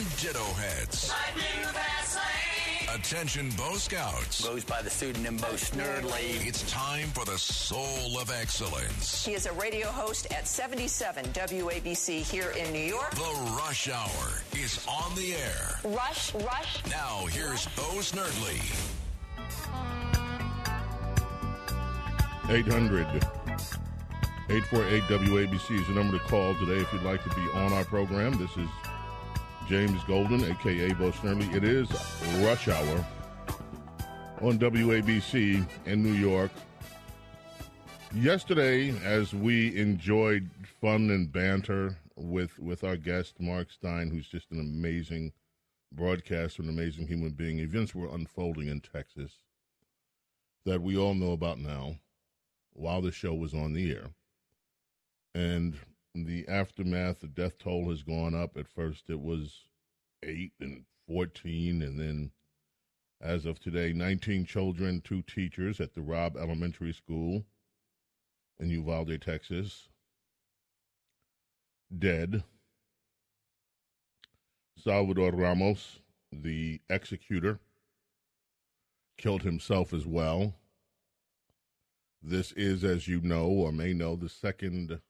Attention Ditto Heads. Attention Bo Scouts. Goes by the pseudonym Bo Snerdley. It's time for the soul of excellence. He is a radio host at 77 WABC here in New York. The Rush Hour is on the air. Rush, rush. Now here's Bo Snerdley. 800 848 WABC is the number to call today if you'd like to be on our program. This is James Golden, aka Bo Snerdley. It is Rush Hour on WABC in New York. Yesterday, as we enjoyed fun and banter with with our guest Mark Steyn, who's just an amazing broadcaster, an amazing human being, events were unfolding in Texas that we all know about now while the show was on the air. And the aftermath, the death toll has gone up. At first, it was eight and 14, and then as of today, 19 children, two teachers at the Robb Elementary School in Uvalde, Texas, dead. Salvador Ramos, the executor, killed himself as well. This is, as you know or may know, the second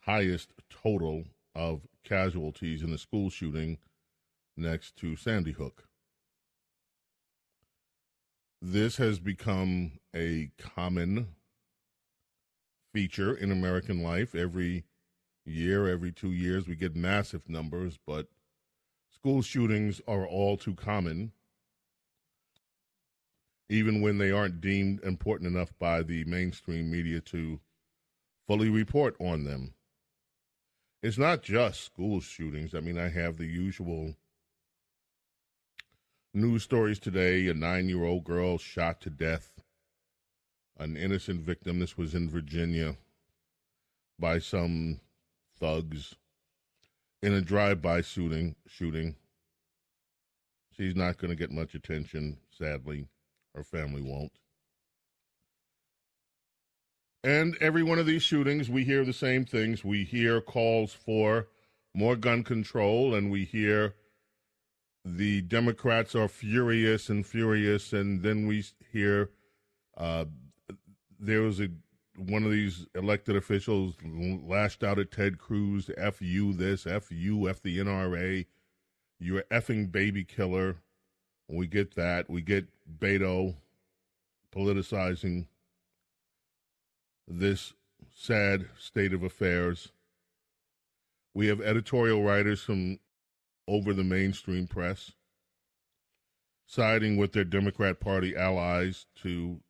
highest total of casualties in the school shooting next to Sandy Hook. This has become a common feature in American life. Every year, every two years, we get massive numbers, but school shootings are all too common, even when they aren't deemed important enough by the mainstream media to fully report on them it's not just school shootings. I mean, I have the usual news stories today. A nine year old girl shot to death, an innocent victim. This was in Virginia by some thugs in a drive by shooting shooting. She's not going to get much attention, sadly. Her family won't. And every one of these shootings, we hear the same things. We hear calls for more gun control, and we hear the Democrats are furious and furious, and then we hear uh, there was a one of these elected officials lashed out at Ted Cruz, "F you this, F you, F the NRA, you're effing baby killer." We get that. We get Beto politicizing this sad state of affairs. We have editorial writers from over the mainstream press siding with their Democrat Party allies to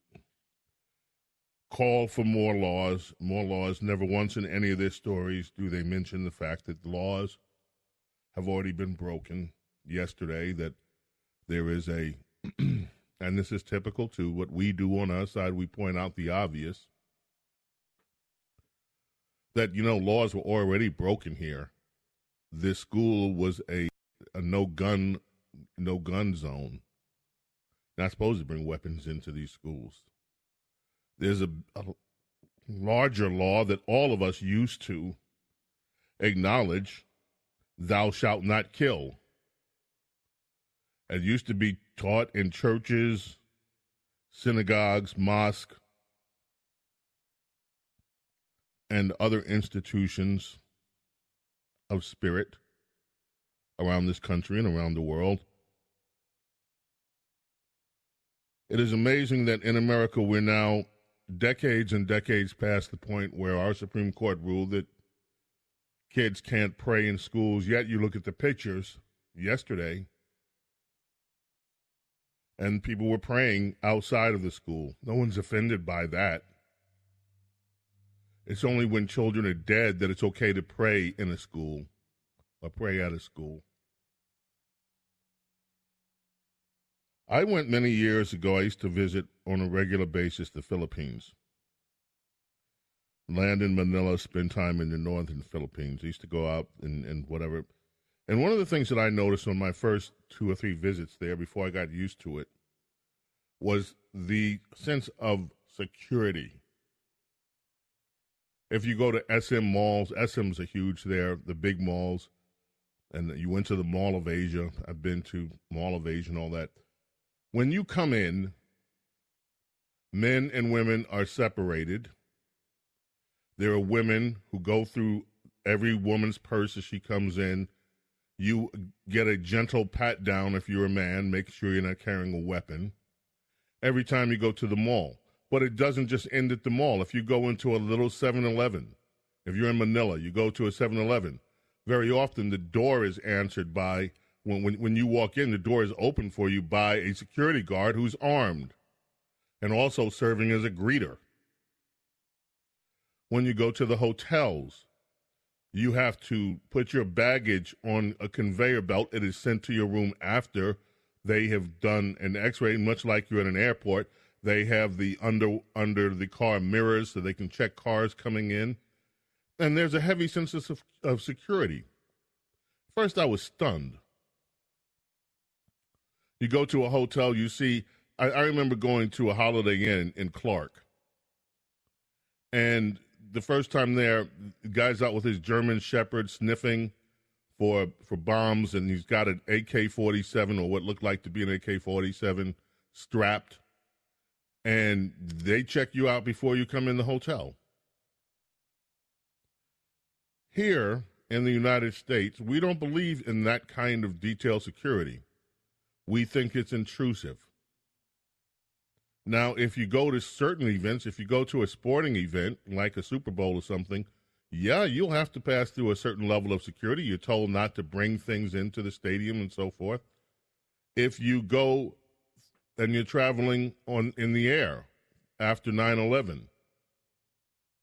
call for more laws, more laws. Never once in any of their stories do they mention the fact that laws have already been broken yesterday, that there is a, and this is typical to what we do on our side, we point out the obvious that you know laws were already broken here. This school was a, a no gun no gun zone. Not supposed to bring weapons into these schools. There's a, a larger law that all of us used to acknowledge thou shalt not kill. It used to be taught in churches, synagogues, mosques, and other institutions of spirit around this country and around the world. It is amazing that in America we're now decades and decades past the point where our Supreme Court ruled that kids can't pray in schools, yet you look at the pictures yesterday and people were praying outside of the school. No one's offended by that. It's only when children are dead that it's okay to pray in a school or pray at a school. I went many years ago. I used to visit on a regular basis the Philippines. Land in Manila, spend time in the northern Philippines. I used to go out and, and whatever. And one of the things that I noticed on my first two or three visits there before I got used to it was the sense of security if you go to SM malls, SM's are huge there, the big malls. and you went to the Mall of Asia. I've been to Mall of Asia and all that. When you come in, men and women are separated. There are women who go through every woman's purse as she comes in. You get a gentle pat down if you're a man, make sure you're not carrying a weapon. Every time you go to the mall. But it doesn't just end at the mall. If you go into a little 7 Eleven, if you're in Manila, you go to a 7 Eleven, very often the door is answered by, when, when, when you walk in, the door is open for you by a security guard who's armed and also serving as a greeter. When you go to the hotels, you have to put your baggage on a conveyor belt. It is sent to your room after they have done an x-ray, much like you're at an airport. They have the under under the car mirrors so they can check cars coming in. And there's a heavy sense of, of security. First, I was stunned. You go to a hotel, you see, I, I remember going to a Holiday Inn in Clark. And the first time there, the guy's out with his German Shepherd sniffing for for bombs, and he's got an AK forty seven or what looked like to be an AK forty seven strapped, and they check you out before you come in the hotel. Here in the United States, we don't believe in that kind of detailed security. We think it's intrusive. Now, if you go to certain events, if you go to a sporting event like a Super Bowl or something, yeah, you'll have to pass through a certain level of security. You're told not to bring things into the stadium and so forth. If you go and you're traveling on in the air after 9/11,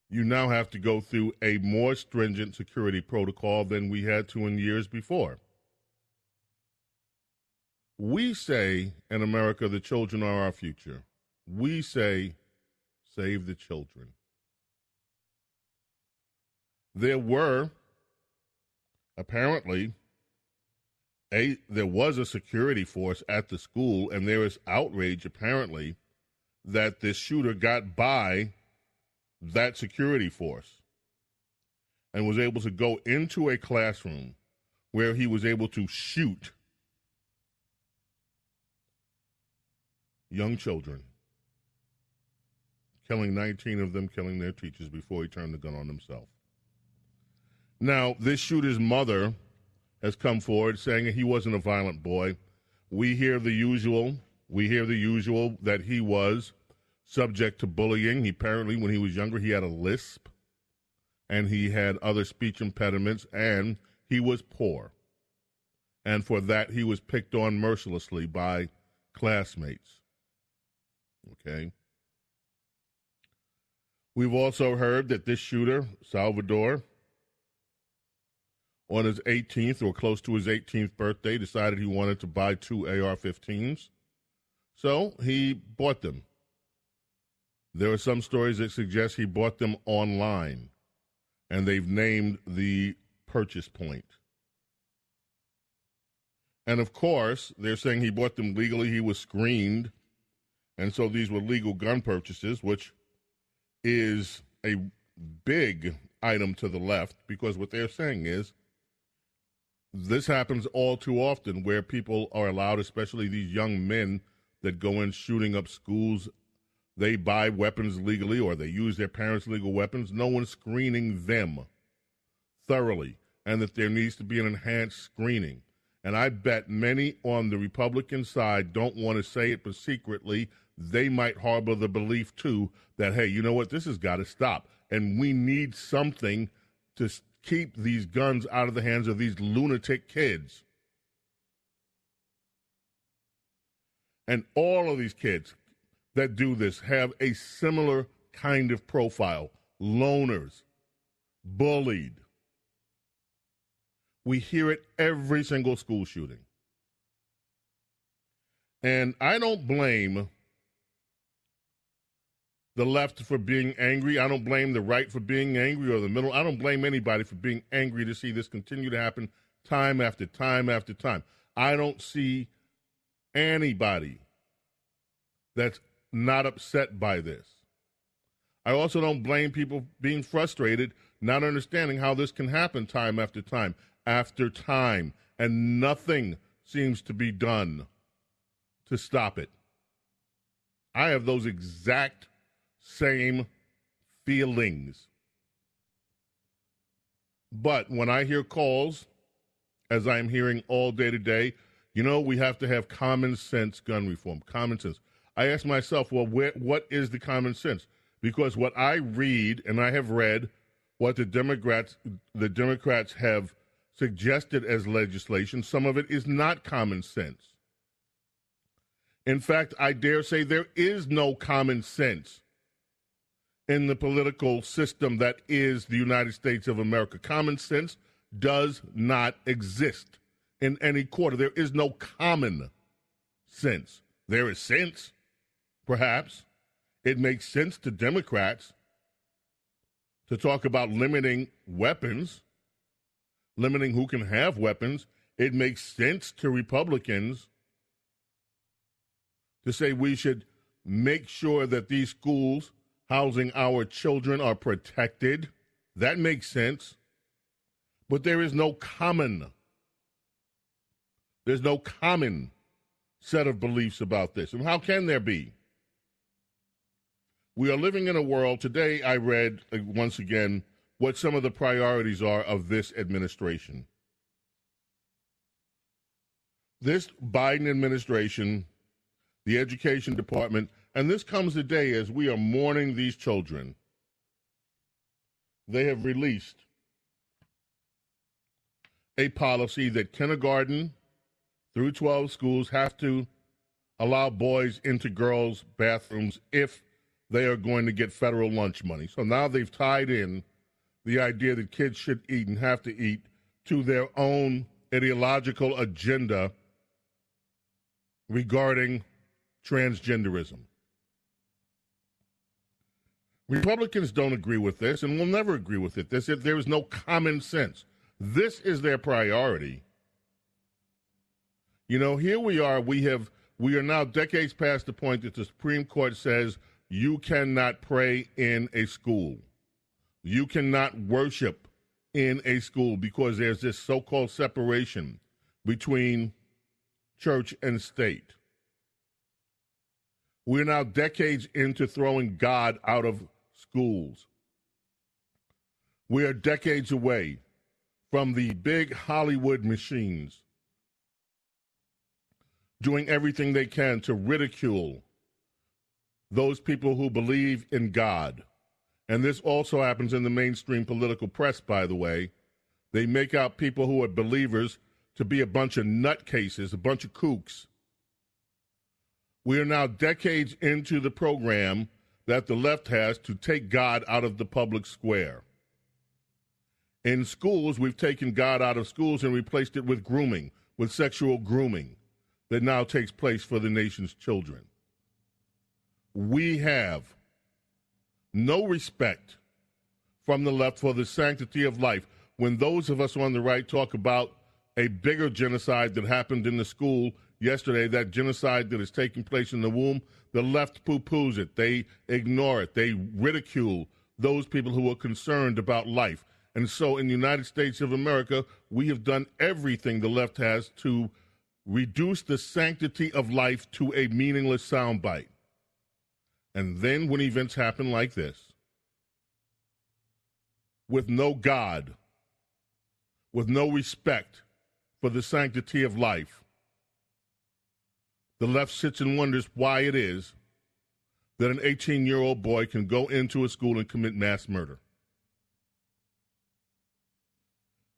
you now have to go through a more stringent security protocol than we had to in years before. We say in America the children are our future. We say save the children there were apparently a there was a security force at the school and there is outrage apparently that this shooter got by that security force and was able to go into a classroom where he was able to shoot young children killing 19 of them killing their teachers before he turned the gun on himself. Now, this shooter's mother has come forward saying he wasn't a violent boy. We hear the usual. We hear the usual that he was subject to bullying. He apparently, when he was younger, he had a lisp and he had other speech impediments and he was poor. And for that, he was picked on mercilessly by classmates. Okay. We've also heard that this shooter, Salvador, on his 18th or close to his 18th birthday, decided he wanted to buy two AR 15s. So he bought them. There are some stories that suggest he bought them online, and they've named the purchase point. And of course, they're saying he bought them legally. He was screened. And so these were legal gun purchases, which is a big item to the left because what they're saying is this happens all too often where people are allowed, especially these young men that go in shooting up schools, they buy weapons legally or they use their parents' legal weapons. No one's screening them thoroughly, and that there needs to be an enhanced screening. And I bet many on the Republican side don't want to say it, but secretly they might harbor the belief too that, hey, you know what, this has got to stop. And we need something to keep these guns out of the hands of these lunatic kids. And all of these kids that do this have a similar kind of profile loners, bullied. We hear it every single school shooting. And I don't blame the left for being angry. I don't blame the right for being angry or the middle. I don't blame anybody for being angry to see this continue to happen time after time after time. I don't see anybody that's not upset by this. I also don't blame people being frustrated, not understanding how this can happen time after time. after time, and nothing seems to be done to stop it. I have those exact same feelings. But when I hear calls, as I'm hearing all day today, you know, we have to have common sense gun reform. Common sense. I ask myself, well, where, what is the common sense? Because what I read and I have read, what the Democrats the Democrats have suggested as legislation, some of it is not common sense. In fact, I dare say there is no common sense in the political system that is the United States of America. Common sense does not exist in any quarter. There is no common sense. There is sense, perhaps. It makes sense to Democrats to talk about limiting weapons, limiting who can have weapons. It makes sense to Republicans to say we should make sure that these schools housing our children are protected. That makes sense. But there is no common, there's no common set of beliefs about this. And how can there be? We are living in a world, today I read uh, once again what some of the priorities are of this administration. This Biden administration, the education department, and this comes a day as we are mourning these children. They have released a policy that kindergarten through 12 schools have to allow boys into girls' bathrooms if they are going to get federal lunch money. So now they've tied in the idea that kids should eat and have to eat to their own ideological agenda regarding transgenderism. Republicans don't agree with this and will never agree with it. This, there is no common sense. This is their priority. You know, here we are. We have we are now decades past the point that the Supreme Court says you cannot pray in a school. You cannot worship in a school because there's this so-called separation between church and state. We're now decades into throwing God out of schools. We are decades away from the big Hollywood machines doing everything they can to ridicule those people who believe in God. And this also happens in the mainstream political press, by the way. They make out people who are believers to be a bunch of nutcases, a bunch of kooks. We are now decades into the program that the left has to take God out of the public square. In schools, we've taken God out of schools and replaced it with grooming, with sexual grooming that now takes place for the nation's children. We have no respect from the left for the sanctity of life. When those of us on the right talk about a bigger genocide that happened in the school yesterday, that genocide that is taking place in the womb, the left poo poos it. They ignore it. They ridicule those people who are concerned about life. And so in the United States of America, we have done everything the left has to reduce the sanctity of life to a meaningless soundbite. And then when events happen like this, with no God, with no respect for the sanctity of life, the left sits and wonders why it is that an 18 year old boy can go into a school and commit mass murder.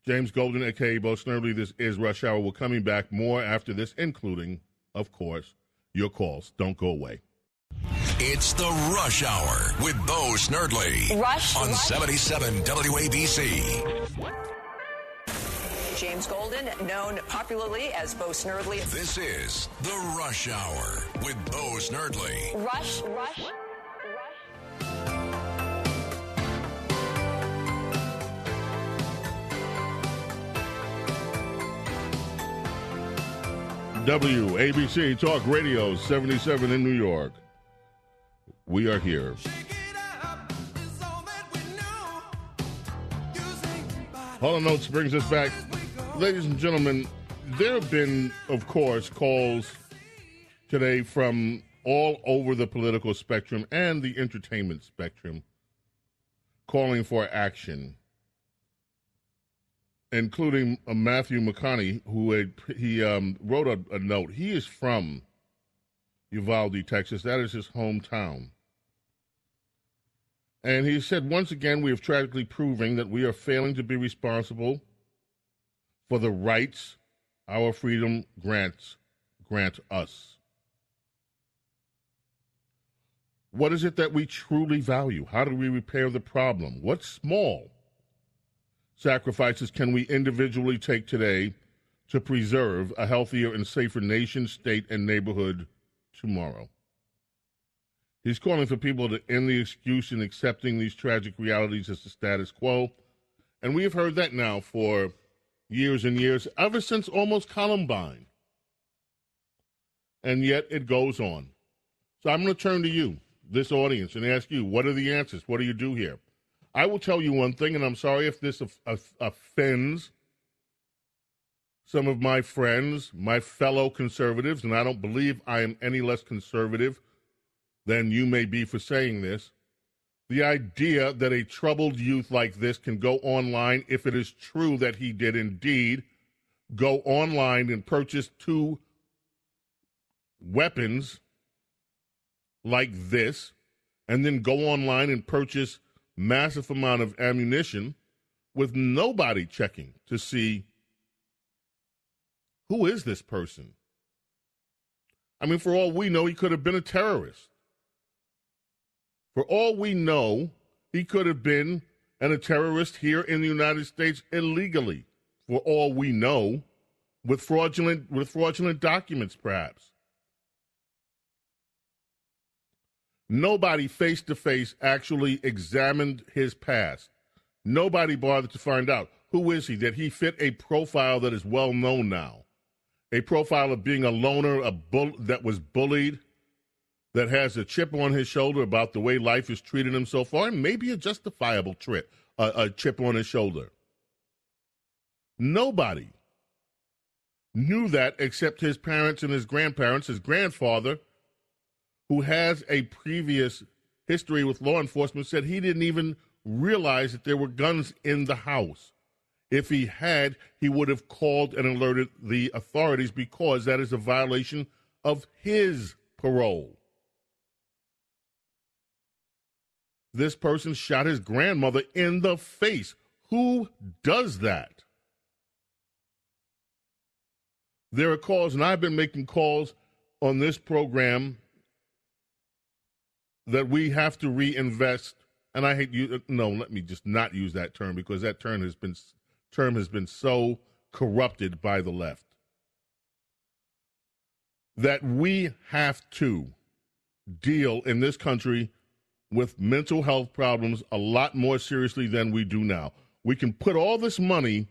James Golden, aka Bo Snerdley, this is Rush Hour. We're coming back more after this, including, of course, your calls. Don't go away. It's the Rush Hour with Bo Snerdley. Rush on Rush. 77 WABC. James Golden, known popularly as Bo Snerdley. This is the Rush Hour with Bo Snerdley. Rush, Rush, Rush. WABC Talk Radio 77 in New York. We are here. Hall & Oates brings us back Ladies and gentlemen, there have been, of course, calls today from all over the political spectrum and the entertainment spectrum calling for action, including uh, Matthew McConaughey, who had, he um, wrote a, a note. He is from Uvalde, Texas. That is his hometown. And he said, once again, we have tragically proving that we are failing to be responsible for the rights our freedom grants grant us. What is it that we truly value? How do we repair the problem? What small sacrifices can we individually take today to preserve a healthier and safer nation, state, and neighborhood tomorrow? He's calling for people to end the excuse in accepting these tragic realities as the status quo. And we have heard that now for years and years, ever since almost Columbine. And yet it goes on. So I'm going to turn to you this audience and ask you, what are the answers? What do you do here? I will tell you one thing, and I'm sorry if this offends some of my friends, my fellow conservatives, and I don't believe I am any less conservative than you may be for saying this. The idea that a troubled youth like this can go online, if it is true that he did indeed go online and purchase two weapons like this and then go online and purchase massive amount of ammunition with nobody checking to see who is this person? I mean, for all we know, he could have been a terrorist. For all we know, he could have been and a terrorist here in the United States illegally. For all we know, with fraudulent with fraudulent documents, perhaps. Nobody face to face actually examined his past. Nobody bothered to find out who is he, that he fit a profile that is well known now. A profile of being a loner, a bull that was bullied, that has a chip on his shoulder about the way life has treated him so far, and maybe a justifiable trip, uh, a chip on his shoulder. Nobody knew that except his parents and his grandparents, his grandfather who has a previous history with law enforcement, said he didn't even realize that there were guns in the house. If he had, he would have called and alerted the authorities because that is a violation of his parole. This person shot his grandmother in the face. Who does that? There are calls, and I've been making calls on this program that we have to reinvest. And I hate you. No, let me just not use that term because that term has been term has been so corrupted by the left that we have to deal in this country with mental health problems a lot more seriously than we do now. We can put all this money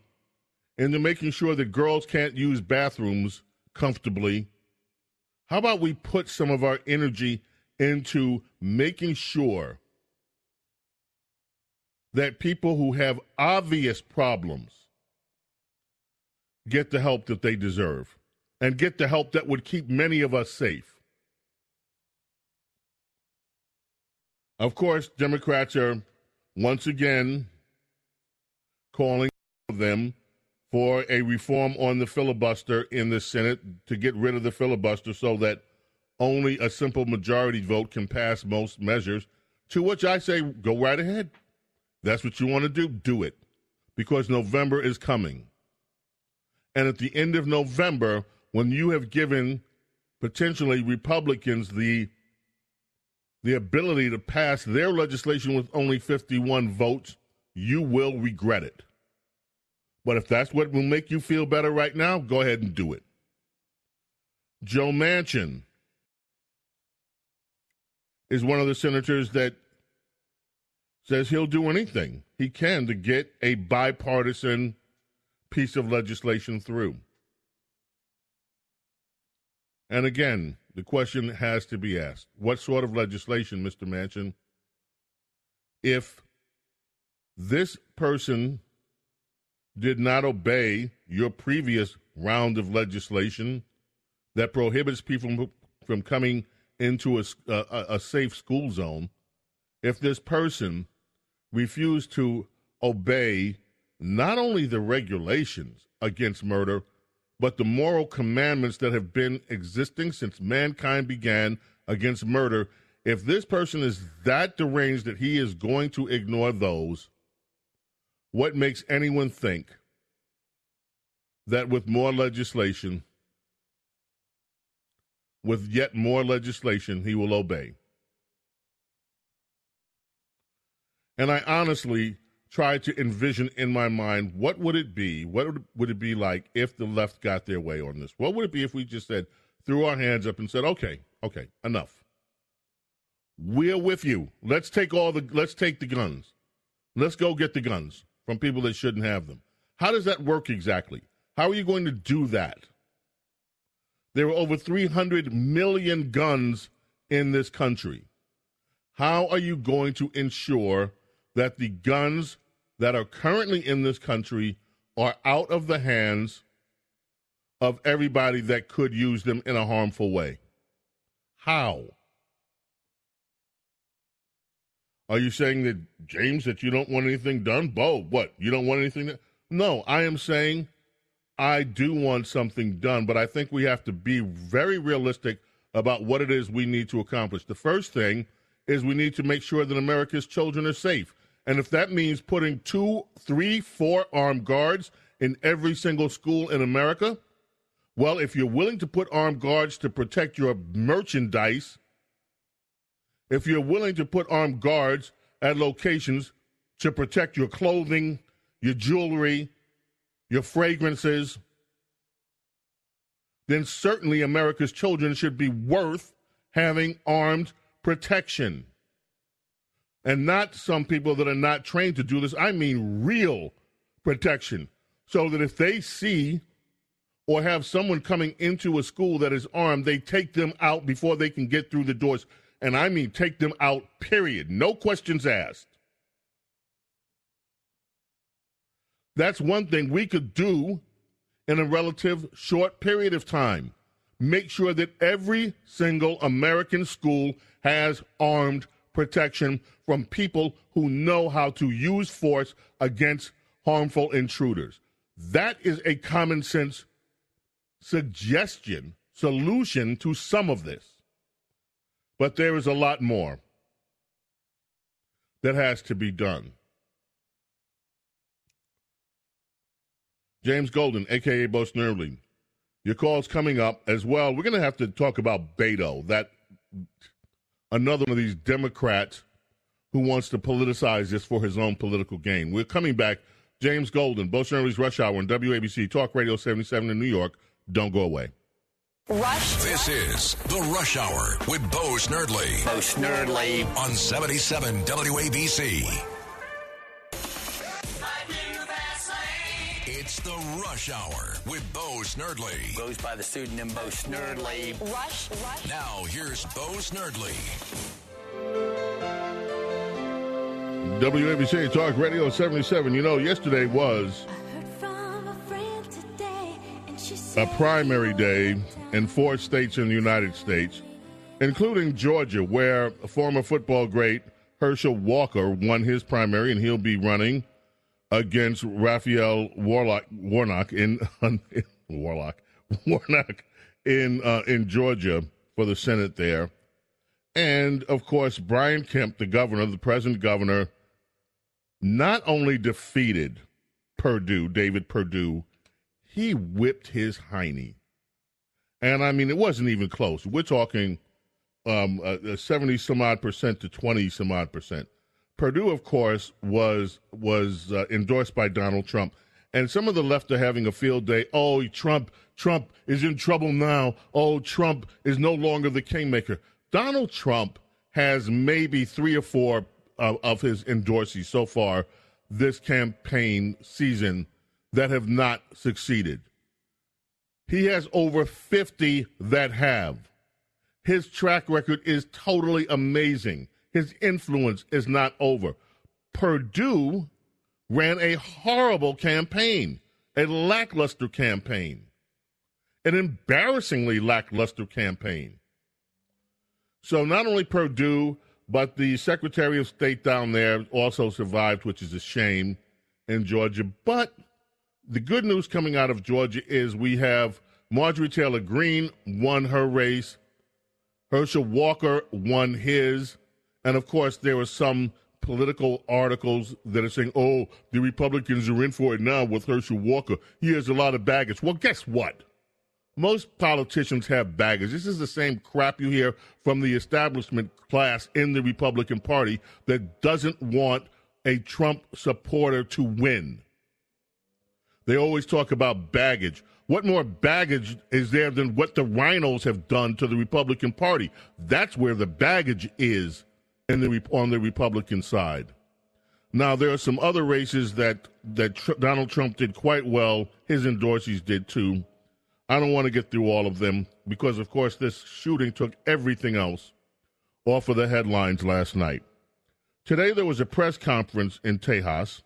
into making sure that girls can't use bathrooms comfortably. How about we put some of our energy into making sure that people who have obvious problems get the help that they deserve and get the help that would keep many of us safe. Of course, Democrats are once again calling them for a reform on the filibuster in the Senate to get rid of the filibuster so that only a simple majority vote can pass most measures, to which I say, go right ahead. That's what you want to do, do it. Because November is coming. And at the end of November, when you have given potentially Republicans the the ability to pass their legislation with only 51 votes, you will regret it. But if that's what will make you feel better right now, go ahead and do it. Joe Manchin is one of the senators that says he'll do anything he can to get a bipartisan piece of legislation through. And again, the question has to be asked what sort of legislation, Mr. Manchin, if this person did not obey your previous round of legislation that prohibits people from coming into a, a, a safe school zone, if this person refused to obey not only the regulations against murder, but the moral commandments that have been existing since mankind began against murder, if this person is that deranged that he is going to ignore those, what makes anyone think that with more legislation, with yet more legislation, he will obey? And I honestly try to envision in my mind what would it be? What would it be like if the left got their way on this? What would it be if we just said, threw our hands up and said, okay, okay, enough. We're with you. Let's take all the let's take the guns. Let's go get the guns from people that shouldn't have them. How does that work exactly? How are you going to do that? There are over 300 million guns in this country. How are you going to ensure that the guns that are currently in this country are out of the hands of everybody that could use them in a harmful way? How? Are you saying that, James, that you don't want anything done? Bo, what? You don't want anything? No, I am saying I do want something done, but I think we have to be very realistic about what it is we need to accomplish. The first thing is we need to make sure that America's children are safe. And if that means putting two, three, four armed guards in every single school in America, well, if you're willing to put armed guards to protect your merchandise, if you're willing to put armed guards at locations to protect your clothing, your jewelry, your fragrances, then certainly America's children should be worth having armed protection. And not some people that are not trained to do this. I mean real protection. So that if they see or have someone coming into a school that is armed, they take them out before they can get through the doors and I mean take them out, period. No questions asked. That's one thing we could do in a relative short period of time. Make sure that every single American school has armed protection from people who know how to use force against harmful intruders. That is a common sense suggestion, solution to some of this. But there is a lot more that has to be done. James Golden, aka Bo Snerdley. Your call's coming up as well. We're going to have to talk about Beto, that another one of these Democrats who wants to politicize this for his own political gain. We're coming back. James Golden, Bo Snerdley's Rush Hour on WABC Talk Radio 77 in New York. Don't go away. Rush. This is the Rush Hour with Bo Snerdley. Bo Snerdley on 77 WABC. The Rush Hour with Bo Snerdley. Goes by the pseudonym Bo Snerdley. Rush, Rush. Now here's Bo Snerdley. WABC Talk Radio 77. You know, yesterday was a primary day in four states in the United States, including Georgia, where former football great Herschel Walker won his primary, and he'll be running against Raphael Warlock, Warnock in Warlock Warnock in uh, in Georgia for the Senate there, and of course Brian Kemp, the governor, the present governor, not only defeated Perdue, David Perdue, he whipped his hiney and I mean, it wasn't even close. We're talking um, 70 some odd percent to 20 some odd percent. Perdue, of course, was was uh, endorsed by Donald Trump, and some of the left are having a field day. Oh, Trump, Trump is in trouble now. Oh, Trump is no longer the kingmaker. Donald Trump has maybe three or four uh, of his endorsees so far this campaign season that have not succeeded. He has over 50 that have. His track record is totally amazing. His influence is not over. Perdue ran a horrible campaign, a lackluster campaign, an embarrassingly lackluster campaign. So not only Perdue, but the Secretary of State down there also survived, which is a shame in Georgia. But the good news coming out of Georgia is we have Marjorie Taylor Greene won her race, Herschel Walker won his, and of course there were some political articles that are saying, "Oh, the Republicans are in for it now with Herschel Walker. He has a lot of baggage." Well, guess what? Most politicians have baggage. This is the same crap you hear from the establishment class in the Republican Party that doesn't want a Trump supporter to win. They always talk about baggage. What more baggage is there than what the RINOs have done to the Republican Party? That's where the baggage is in the on the Republican side. Now there are some other races that that Tr- Donald Trump did quite well. His endorsees did too. I don't want to get through all of them because, of course, this shooting took everything else off of the headlines last night. Today there was a press conference in Tejas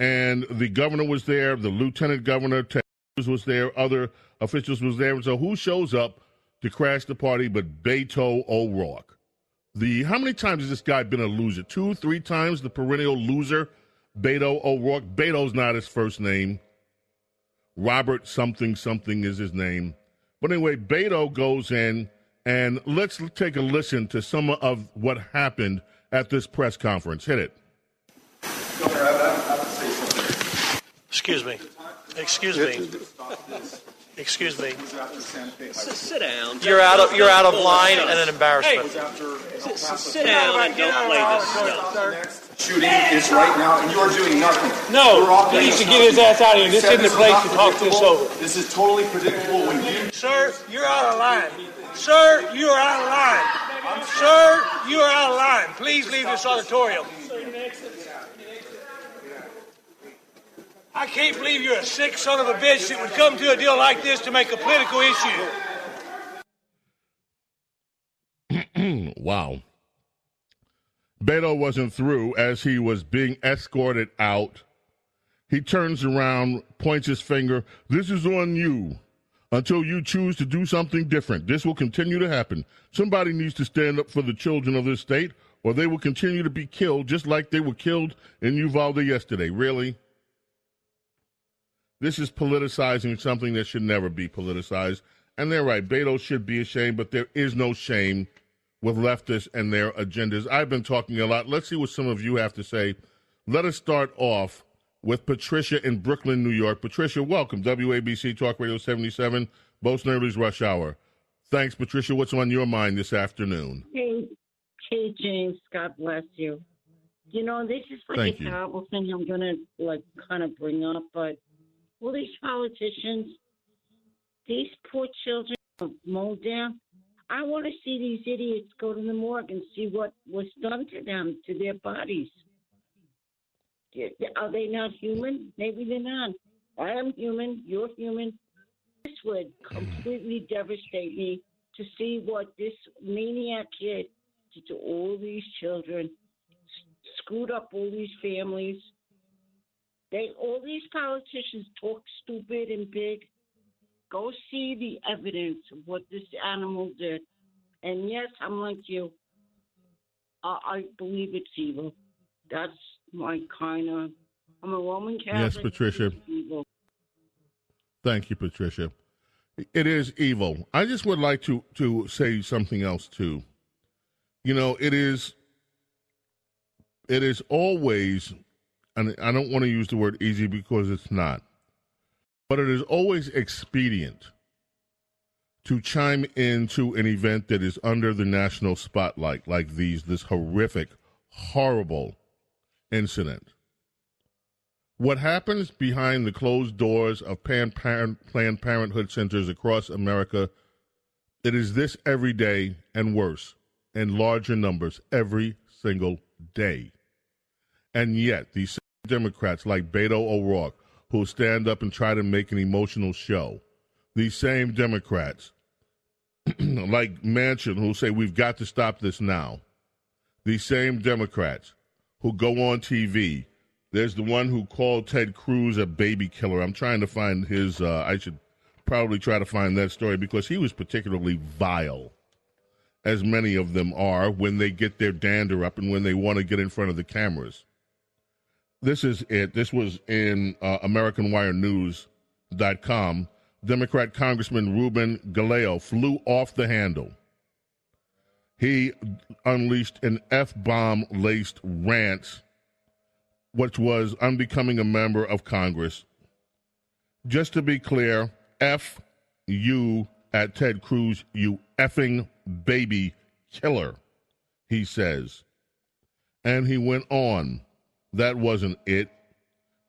and the governor was there, the lieutenant governor was there, other officials was there. So who shows up to crash the party but Beto O'Rourke? The how many times has this guy been a loser? Two, three times the perennial loser, Beto O'Rourke. Beto's not his first name. Robert something something is his name. But anyway, Beto goes in and let's take a listen to some of what happened at this press conference. Hit it. Excuse me. Excuse me. Excuse me. Sit down. You're out of you're out of line and an embarrassment. Sit down and don't play this stuff. shooting is right now, and you are doing nothing. No, he needs to get his ass out of here. This isn't the place to talk this over. This is totally predictable when you. Sir, you're out of line. Sir, you are out of line. Sir, you are out of line. Please leave this auditorium. I can't believe you're a sick son of a bitch that would come to a deal like this to make a political issue. wow. Beto wasn't through as he was being escorted out. He turns around, points his finger. This is on you until you choose to do something different. This will continue to happen. Somebody needs to stand up for the children of this state, or they will continue to be killed just like they were killed in Uvalde yesterday. Really? This is politicizing something that should never be politicized. And they're right. Beto should be ashamed, but there is no shame with leftists and their agendas. I've been talking a lot. Let's see what some of you have to say. Let us start off with Patricia in Brooklyn, New York. Patricia, welcome. WABC Talk Radio 77, Bo Snerdley's Rush Hour. Thanks, Patricia. What's on your mind this afternoon? Hey, hey, James. God bless you. You know, this is like Thank a you. terrible thing I'm gonna like kind of bring up, but all these politicians, these poor children mowed down. I want to see these idiots go to the morgue and see what was done to them, to their bodies. Are they not human? Maybe they're not. I am human. You're human. This would completely devastate me to see what this maniac did to all these children, screwed up all these families. They all these politicians talk stupid and big. Go see the evidence of what this animal did. And yes, I'm like you. I, I believe it's evil. That's my kind of. I'm a Roman Catholic. Yes, Patricia. Thank you, Patricia. It is evil. I just would like to to say something else too. You know, it is it is always and I don't want to use the word easy because it's not. But it is always expedient to chime into an event that is under the national spotlight like these this horrific horrible incident what happens behind the closed doors of Planned Parenthood centers across America, it is this every day and worse in larger numbers every single day. And yet, these Democrats like Beto O'Rourke, who stand up and try to make an emotional show, these same Democrats like Manchin, who say we've got to stop this now, these same Democrats who go on TV There's the one who called Ted Cruz a baby killer. I'm trying to find his. Uh, I should probably try to find that story because he was particularly vile, as many of them are when they get their dander up and when they want to get in front of the cameras. This is it. This was in uh, AmericanWireNews.com. Democrat Congressman Ruben Gallego flew off the handle. He unleashed an F bomb laced rant, which was unbecoming a member of Congress. Just to be clear, F you at Ted Cruz, you effing baby killer, he says. And he went on. That wasn't it.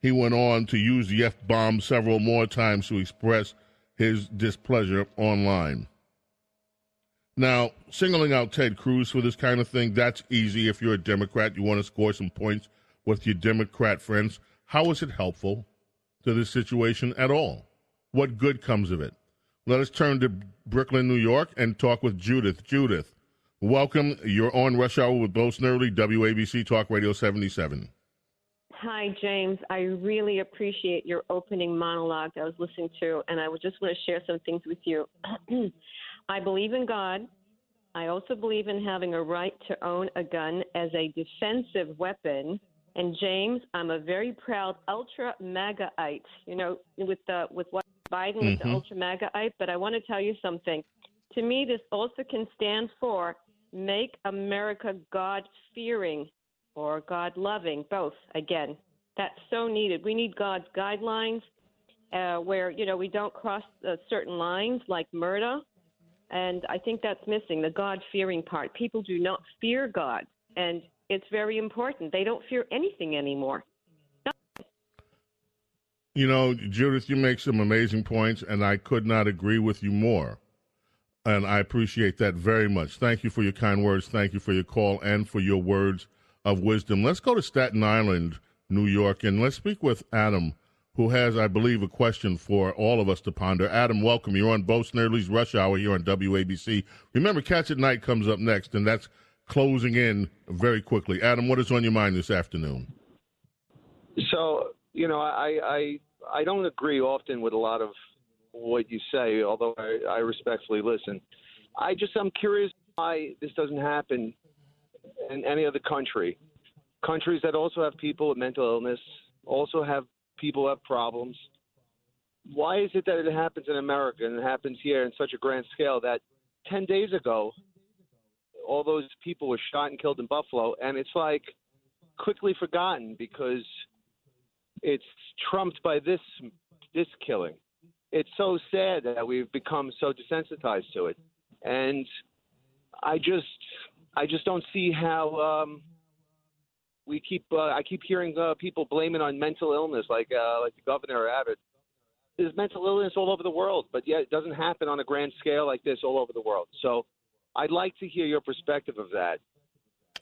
He went on to use the F bomb several more times to express his displeasure online. Now, singling out Ted Cruz for this kind of thing, that's easy if you're a Democrat, you want to score some points with your Democrat friends. How is it helpful to this situation at all? What good comes of it? Let us turn to Brooklyn, New York, and talk with Judith. Judith, welcome. You're on Rush Hour with Bo Snerdley, WABC Talk Radio 77. Hi, James. I really appreciate your opening monologue I was listening to, and I would just want to share some things with you. I believe in God. I also believe in having a right to own a gun as a defensive weapon. And James, I'm a very proud ultra MAGAite. You know, with the with what Biden with Mm-hmm. the ultra MAGAite. But I want to tell you something. To me, this also can stand for make America God fearing or God loving, both. Again, that's so needed. We need God's guidelines uh, where you know we don't cross uh, certain lines like murder, and I think that's missing the God fearing part. People do not fear God, and it's very important. They don't fear anything anymore. You know, Judith, you make some amazing points, and I could not agree with you more. And I appreciate that very much. Thank you for your kind words. Thank you for your call and for your words of wisdom. Let's go to Staten Island, New York, and let's speak with Adam, who has, I believe, a question for all of us to ponder. Adam, welcome. You're on Bo Snerdley's Rush Hour here on WABC. Remember, Cats at Night comes up next, and that's closing in very quickly. Adam, what is on your mind this afternoon? So you know, I I I don't agree often with a lot of what you say, although I, I respectfully listen. I just I'm curious why this doesn't happen in any other country. Countries that also have people with mental illness, also have people who have problems. Why is it that it happens in America and it happens here in such a grand scale that 10 days ago, all those people were shot and killed in Buffalo, and it's like quickly forgotten because it's trumped by this this killing. It's so sad that we've become so desensitized to it, and I just I just don't see how um, we keep uh, I keep hearing uh, people blaming on mental illness, like uh, like the governor Abbott. There's mental illness all over the world, but yet it doesn't happen on a grand scale like this all over the world. So I'd like to hear your perspective of that,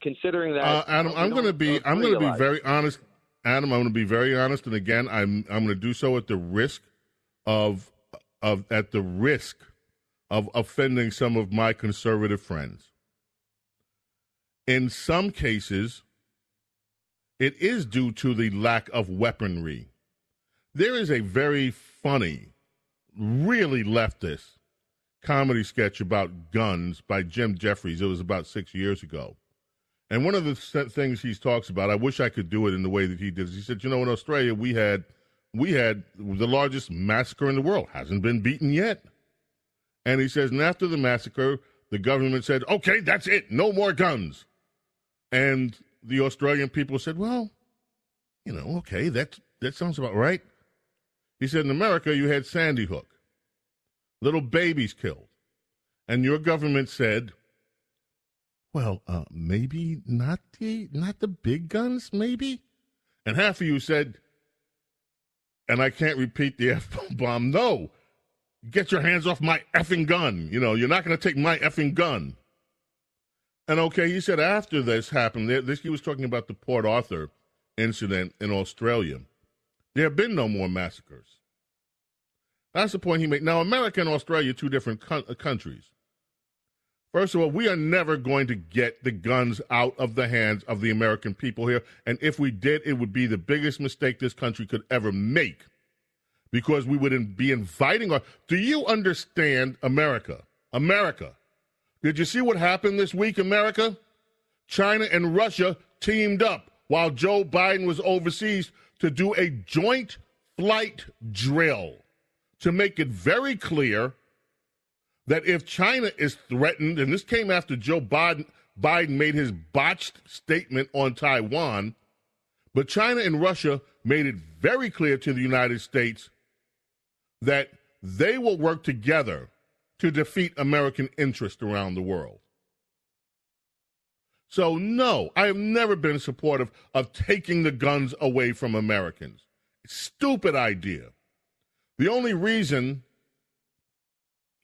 considering that. Uh, Adam, I'm going to be I'm going to be very honest. Adam, I'm going to be very honest, and again, I'm I'm going to do so at the risk of of at the risk of offending some of my conservative friends. In some cases, it is due to the lack of weaponry. There is a very funny, really leftist comedy sketch about guns by Jim Jeffries. It was about six years ago. And one of the things he talks about, I wish I could do it in the way that he did. He said, "You know, in Australia, we had we had the largest massacre in the world. Hasn't been beaten yet." And he says, and after the massacre, the government said, "Okay, that's it. No more guns." And the Australian people said, "Well, you know, okay, that that sounds about right." He said, "In America, you had Sandy Hook, little babies killed, and your government said." Well, uh, maybe not the not the big guns, maybe. And half of you said, and I can't repeat the f bomb. No, get your hands off my effing gun. You know, you're not going to take my effing gun. And okay, he said after this happened, this he was talking about the Port Arthur incident in Australia. There have been no more massacres. That's the point he made. Now, America and Australia, are two different co- uh, countries. First of all, we are never going to get the guns out of the hands of the American people here. And if we did, it would be the biggest mistake this country could ever make because we would be inviting our. Do you understand America? America. Did you see what happened this week, America? China and Russia teamed up while Joe Biden was overseas to do a joint flight drill to make it very clear that if China is threatened, and this came after Joe Biden, Biden made his botched statement on Taiwan, but China and Russia made it very clear to the United States that they will work together to defeat American interests around the world. So, no, I have never been supportive of taking the guns away from Americans. Stupid idea. The only reason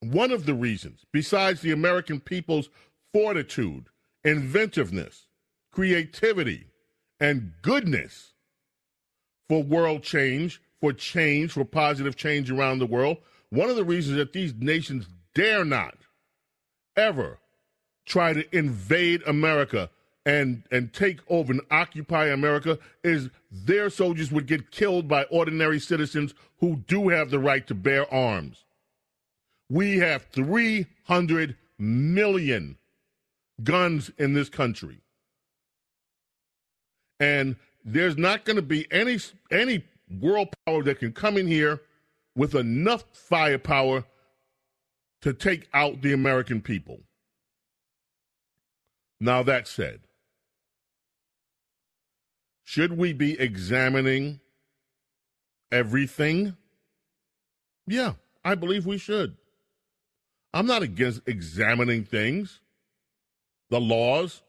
one of the reasons, besides the American people's fortitude, inventiveness, creativity, and goodness for world change, for change, for positive change around the world, one of the reasons that these nations dare not ever try to invade America and and take over and occupy America is their soldiers would get killed by ordinary citizens who do have the right to bear arms we have 300 million guns in this country. And there's not going to be any any world power that can come in here with enough firepower to take out the American people. Now that said, should we be examining everything? Yeah, I believe we should. I'm not against examining things, the laws.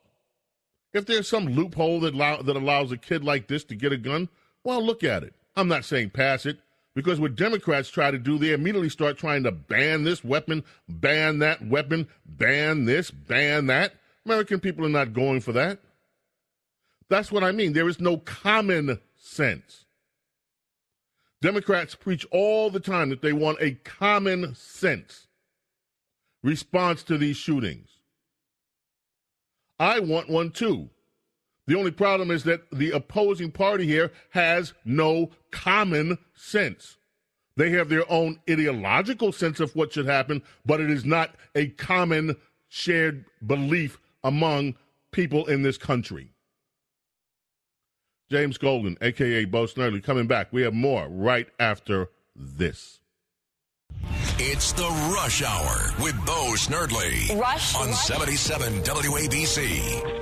If there's some loophole that, allow, that allows a kid like this to get a gun, well, look at it. I'm not saying pass it, because what Democrats try to do, they immediately start trying to ban this weapon, ban that weapon, ban this, ban that. American people are not going for that. That's what I mean. There is no common sense. Democrats preach all the time that they want a common sense response to these shootings. I want one too. The only problem is that the opposing party here has no common sense. They have their own ideological sense of what should happen, but it is not a common shared belief among people in this country. James Golden, aka Bo Snerdley, coming back. We have more right after this. It's the Rush Hour with Bo Snerdley. Rush on Rush. 77 WABC.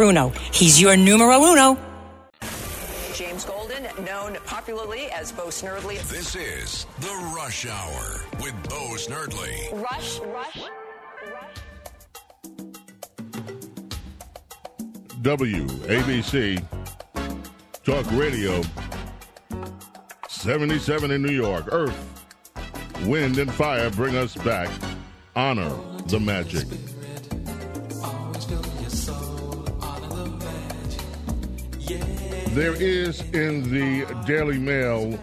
He's your numero uno. James Golden, known popularly as Bo Snerdley. This is the Rush Hour with Bo Snerdley. Rush, Rush, Rush. WABC Talk Radio 77 in New York. Earth, wind, and fire bring us back. Honor the magic. There is in the Daily Mail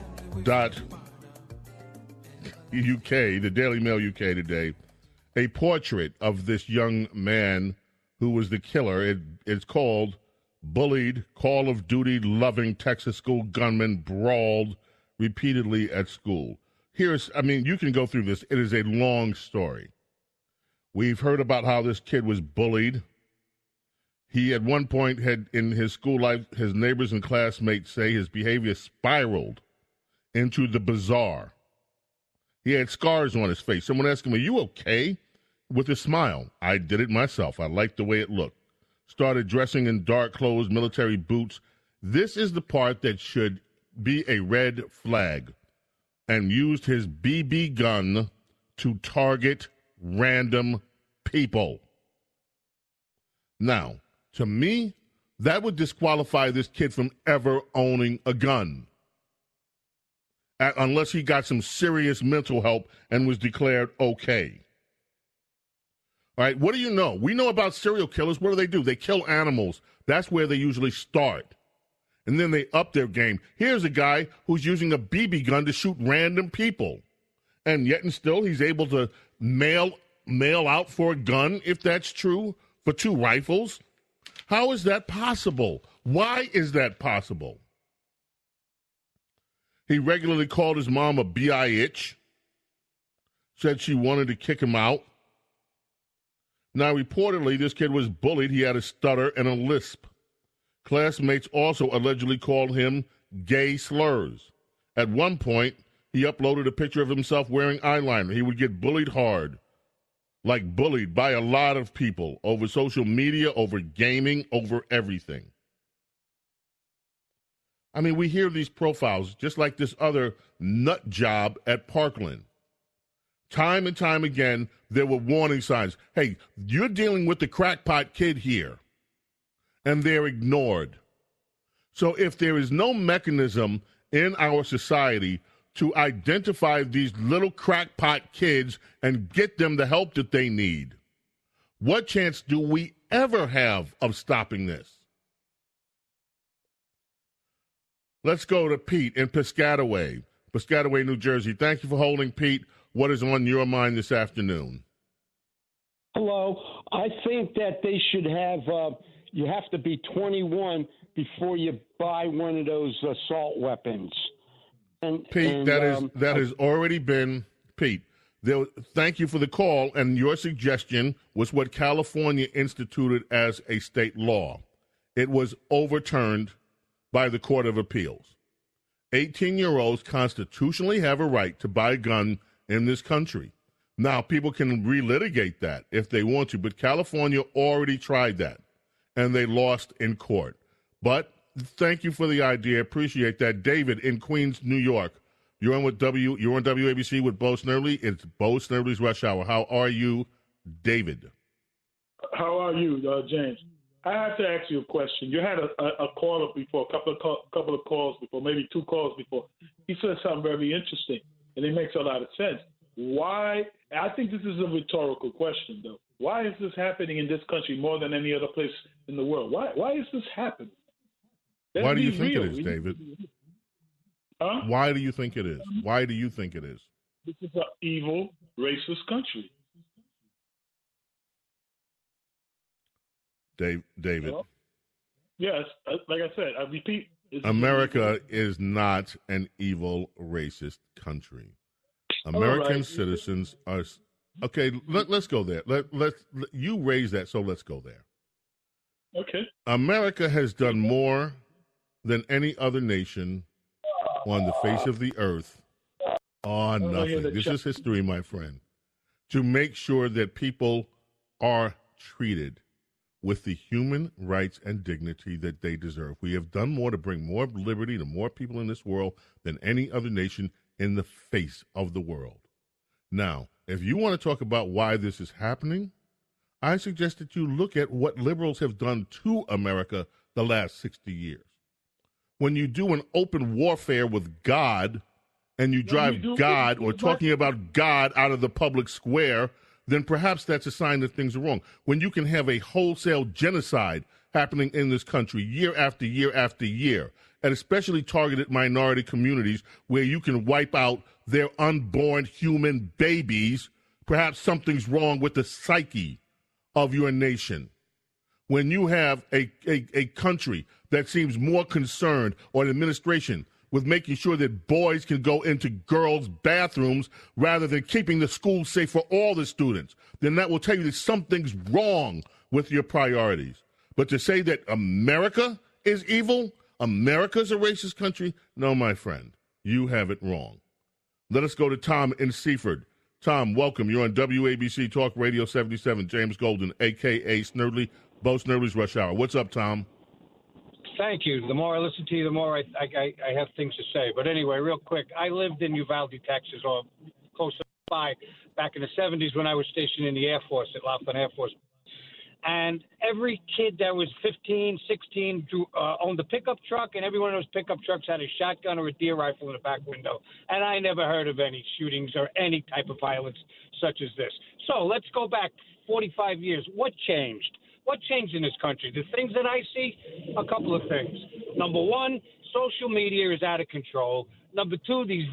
dot UK, the Daily Mail UK today, a portrait of this young man who was the killer. It, it's called Bullied, Call of Duty Loving Texas School Gunman Brawled Repeatedly at School. Here's, I mean, you can go through this. It is a long story. We've heard about how this kid was bullied. He at one point had in his school life, his neighbors and classmates say his behavior spiraled into the bizarre. He had scars on his face. Someone asked him, Are you okay? With a smile. I did it myself. I liked the way it looked. Started dressing in dark clothes, military boots. This is the part that should be a red flag. And used his BB gun to target random people. Now, to me, that would disqualify this kid from ever owning a gun. Unless he got some serious mental help and was declared okay. All right, what do you know? We know about serial killers. What do they do? They kill animals. That's where they usually start. And then they up their game. Here's a guy who's using a BB gun to shoot random people. And yet and still he's able to mail mail out for a gun if that's true for two rifles. How is that possible? Why is that possible? He regularly called his mom a bitch, said she wanted to kick him out. Now, reportedly, this kid was bullied. He had a stutter and a lisp. Classmates also allegedly called him gay slurs. At one point, he uploaded a picture of himself wearing eyeliner. He would get bullied hard, like bullied by a lot of people over social media, over gaming, over everything. I mean, we hear these profiles just like this other nut job at Parkland. Time and time again, there were warning signs. Hey, you're dealing with the crackpot kid here, and they're ignored. So if there is no mechanism in our society to identify these little crackpot kids and get them the help that they need, what chance do we ever have of stopping this? Let's go to Pete in Piscataway, Piscataway, New Jersey. Thank you for holding, Pete. What is on your mind this afternoon? Hello. I think that they should have, uh, you have to be 21 before you buy one of those assault weapons. And, Pete, and, that is um, that has already been Pete. There, thank you for the call, and your suggestion was what California instituted as a state law. It was overturned by the Court of Appeals. 18 year olds constitutionally have a right to buy a gun in this country. Now, people can relitigate that if they want to, but California already tried that and they lost in court. But thank you for the idea. Appreciate that. David in Queens, New York. You're on with W you're on WABC with Bo Snerdley. It's Bo Snerdley's Rush Hour. How are you, David? How are you, uh, James? I have to ask you a question. You had a, a, a caller before, a couple of call, couple of calls before, maybe two calls before. He said something very interesting, and it makes a lot of sense. Why? I think this is a rhetorical question, though. Why is this happening in this country more than any other place in the world? Why? Why is this happening? Let's Why do you think real. it is, David? Huh? Why do you think it is? Why do you think it is? This is an evil, racist country. Dave, David. Yes, uh, like I said, I repeat. America is not an evil, racist country. American right. citizens are okay. Let, us go there. Let let you raise that, so let's go there. Okay. America has done more than any other nation on the face of the earth. On Oh, nothing. This chuck- is history, my friend. To make sure that people are treated with the human rights and dignity that they deserve. We have done more to bring more liberty to more people in this world than any other nation in the face of the world. Now, if you want to talk about why this is happening, I suggest that you look at what liberals have done to America the last 60 years. When you do an open warfare with God and you drive do- God or talking about God out of the public square, then perhaps that's a sign that things are wrong. When you can have a wholesale genocide happening in this country year after year after year, and especially targeted minority communities where you can wipe out their unborn human babies, perhaps something's wrong with the psyche of your nation. When you have a, a, a country that seems more concerned, or an administration, with making sure that boys can go into girls' bathrooms rather than keeping the schools safe for all the students, then that will tell you that something's wrong with your priorities. But to say that America is evil, America's a racist country, no, my friend, you have it wrong. Let us go to Tom in Seaford. Tom, welcome. You're on WABC Talk Radio 77. James Golden, a.k.a. Snerdley, Bo Snerdley's Rush Hour. What's up, Tom? Thank you. The more I listen to you, the more I, I, I have things to say. But anyway, real quick, I lived in Uvalde, Texas, or close by back in the 70s when I was stationed in the Air Force at Laughlin Air Force. And every kid that was 15, 16 drew, uh, owned a pickup truck, and every one of those pickup trucks had a shotgun or a deer rifle in the back window. And I never heard of any shootings or any type of violence such as this. So let's go back 45 years. What changed? What changed in this country? The things that I see, a couple of things. Number one, social media is out of control. Number two, these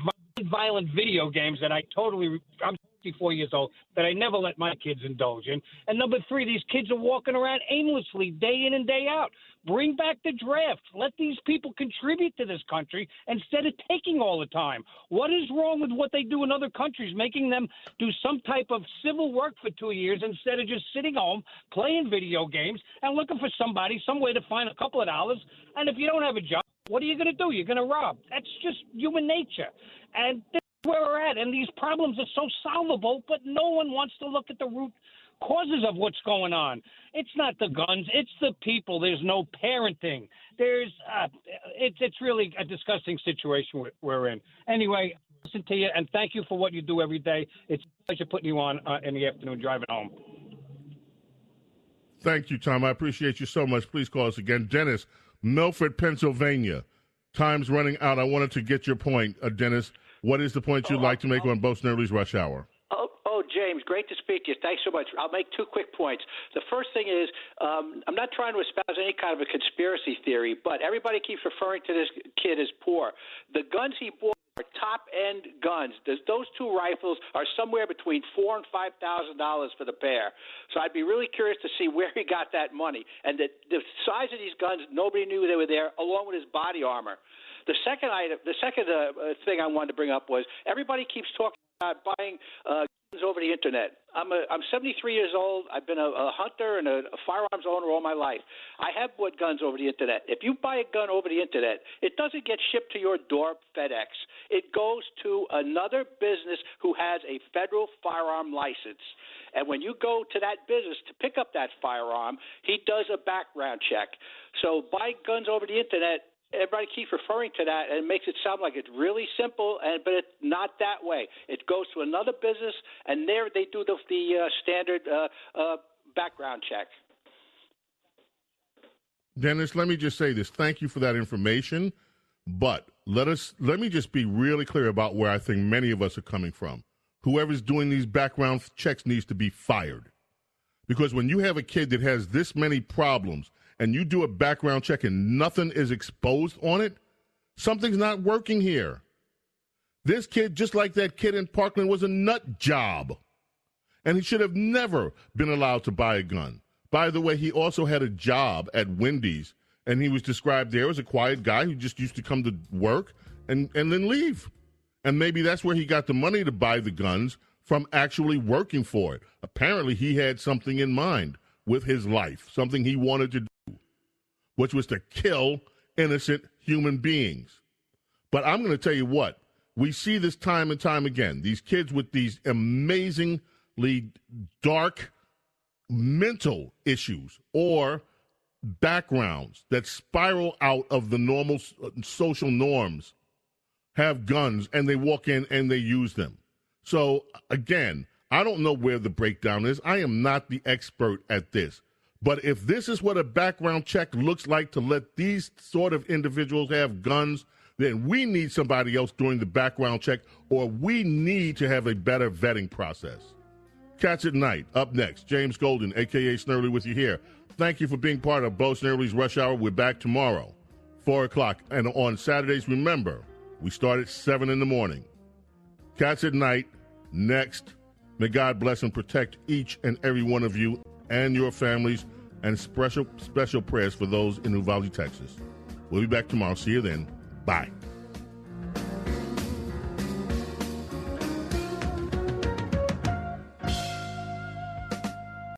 violent video games that I totally, I'm 64 years old, that I never let my kids indulge in. And number three, these kids are walking around aimlessly day in and day out. Bring back the draft. Let these people contribute to this country instead of taking all the time. What is wrong with what they do in other countries, making them do some type of civil work for two years instead of just sitting home, playing video games, and looking for somebody, some way to find a couple of dollars? And if you don't have a job, what are you going to do? You're going to rob. That's just human nature. And where we're at. And these problems are so solvable, but no one wants to look at the root causes of what's going on. It's not the guns, it's the people. There's no parenting. There's uh, it's it's really a disgusting situation we're in. Anyway, listen to you and thank you for what you do every day. It's a pleasure putting you on uh, in the afternoon driving home. Thank you, Tom. I appreciate you so much. Please call us again. Dennis, Milford, Pennsylvania. Time's running out. I wanted to get your point, uh, Dennis. What is the point you'd like to make on Bo Snerdley's Rush Hour? Oh, oh, James, great to speak to you. Thanks so much. I'll make two quick points. The first thing is, um, I'm not trying to espouse any kind of a conspiracy theory, but everybody keeps referring to this kid as poor. The guns he bought are top end guns. those two rifles are somewhere between four and five thousand dollars for the pair. So I'd be really curious to see where he got that money and the, the size of these guns. Nobody knew they were there, along with his body armor. The second item, the second uh, thing I wanted to bring up was everybody keeps talking about buying uh, guns over the internet. I'm a, I'm 73 years old. I've been a, a hunter and a, a firearms owner all my life. I have bought guns over the internet. If you buy a gun over the internet, it doesn't get shipped to your door FedEx. It goes to another business who has a federal firearm license. And when you go to that business to pick up that firearm, he does a background check. So buy guns over the internet everybody keeps referring to that, and it makes it sound like it's really simple, and but it's not that way. It goes to another business, and there they do the, the uh, standard uh, uh, background check. Dennis, let me just say this. Thank you for that information, but let us let me just be really clear about where I think many of us are coming from. Whoever's doing these background checks needs to be fired. Because when you have a kid that has this many problems and you do a background check and nothing is exposed on it, something's not working here. This kid, just like that kid in Parkland, was a nut job. And he should have never been allowed to buy a gun. By the way, he also had a job at Wendy's, and he was described there as a quiet guy who just used to come to work and, and then leave. And maybe that's where he got the money to buy the guns from actually working for it. Apparently, he had something in mind with his life, something he wanted to do, which was to kill innocent human beings. But I'm going to tell you what, we see this time and time again. These kids with these amazingly dark mental issues or backgrounds that spiral out of the normal uh, social norms have guns and they walk in and they use them. So, again, I don't know where the breakdown is. I am not the expert at this. But if this is what a background check looks like to let these sort of individuals have guns, then we need somebody else doing the background check, or we need to have a better vetting process. Cats at Night, up next. James Golden, aka Snerdley, with you here. Thank you for being part of Bo Snerdley's Rush Hour. We're back tomorrow, 4 o'clock. And on Saturdays, remember, we start at 7 in the morning. Cats at Night, next. May God bless and protect each and every one of you and your families, and special special prayers for those in Uvalde, Texas. We'll be back tomorrow. See you then. Bye.